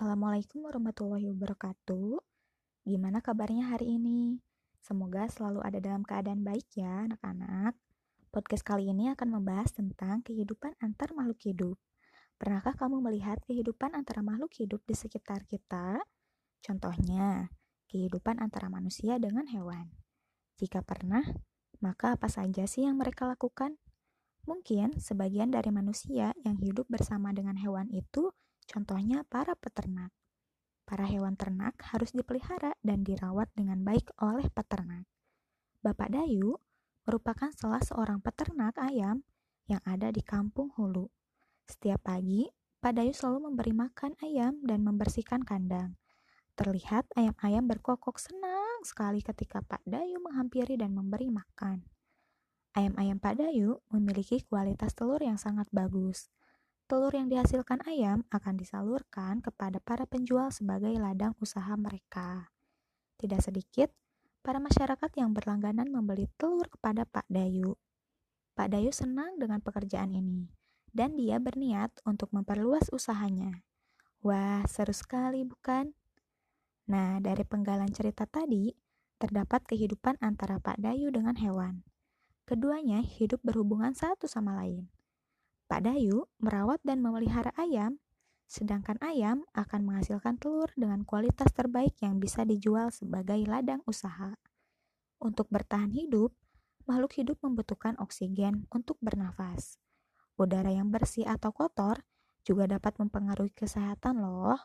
Assalamualaikum warahmatullahi wabarakatuh. Gimana kabarnya hari ini? Semoga selalu ada dalam keadaan baik ya, anak-anak. Podcast kali ini akan membahas tentang kehidupan antar makhluk hidup. Pernahkah kamu melihat kehidupan antara makhluk hidup di sekitar kita? Contohnya, kehidupan antara manusia dengan hewan. Jika pernah, maka apa saja sih yang mereka lakukan? Mungkin sebagian dari manusia yang hidup bersama dengan hewan itu Contohnya para peternak. Para hewan ternak harus dipelihara dan dirawat dengan baik oleh peternak. Bapak Dayu merupakan salah seorang peternak ayam yang ada di kampung Hulu. Setiap pagi, Pak Dayu selalu memberi makan ayam dan membersihkan kandang. Terlihat ayam-ayam berkokok senang sekali ketika Pak Dayu menghampiri dan memberi makan. Ayam-ayam Pak Dayu memiliki kualitas telur yang sangat bagus telur yang dihasilkan ayam akan disalurkan kepada para penjual sebagai ladang usaha mereka. Tidak sedikit, para masyarakat yang berlangganan membeli telur kepada Pak Dayu. Pak Dayu senang dengan pekerjaan ini, dan dia berniat untuk memperluas usahanya. Wah, seru sekali bukan? Nah, dari penggalan cerita tadi, terdapat kehidupan antara Pak Dayu dengan hewan. Keduanya hidup berhubungan satu sama lain. Pak Dayu merawat dan memelihara ayam, sedangkan ayam akan menghasilkan telur dengan kualitas terbaik yang bisa dijual sebagai ladang usaha. Untuk bertahan hidup, makhluk hidup membutuhkan oksigen untuk bernafas. Udara yang bersih atau kotor juga dapat mempengaruhi kesehatan loh.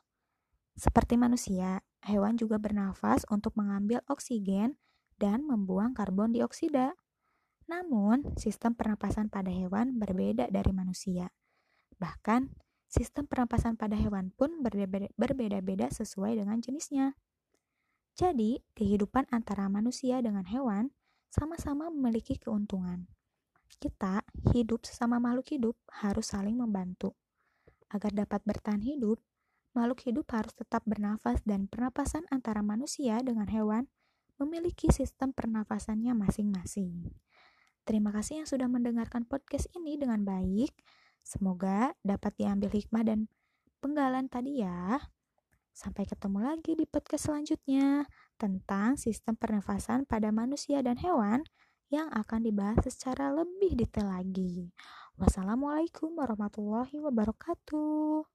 Seperti manusia, hewan juga bernafas untuk mengambil oksigen dan membuang karbon dioksida. Namun, sistem pernapasan pada hewan berbeda dari manusia. Bahkan, sistem pernapasan pada hewan pun berbeda-beda sesuai dengan jenisnya. Jadi, kehidupan antara manusia dengan hewan sama-sama memiliki keuntungan. Kita, hidup sesama makhluk hidup, harus saling membantu. Agar dapat bertahan hidup, makhluk hidup harus tetap bernafas dan pernapasan antara manusia dengan hewan memiliki sistem pernafasannya masing-masing. Terima kasih yang sudah mendengarkan podcast ini dengan baik. Semoga dapat diambil hikmah dan penggalan tadi ya. Sampai ketemu lagi di podcast selanjutnya tentang sistem pernafasan pada manusia dan hewan yang akan dibahas secara lebih detail lagi. Wassalamualaikum warahmatullahi wabarakatuh.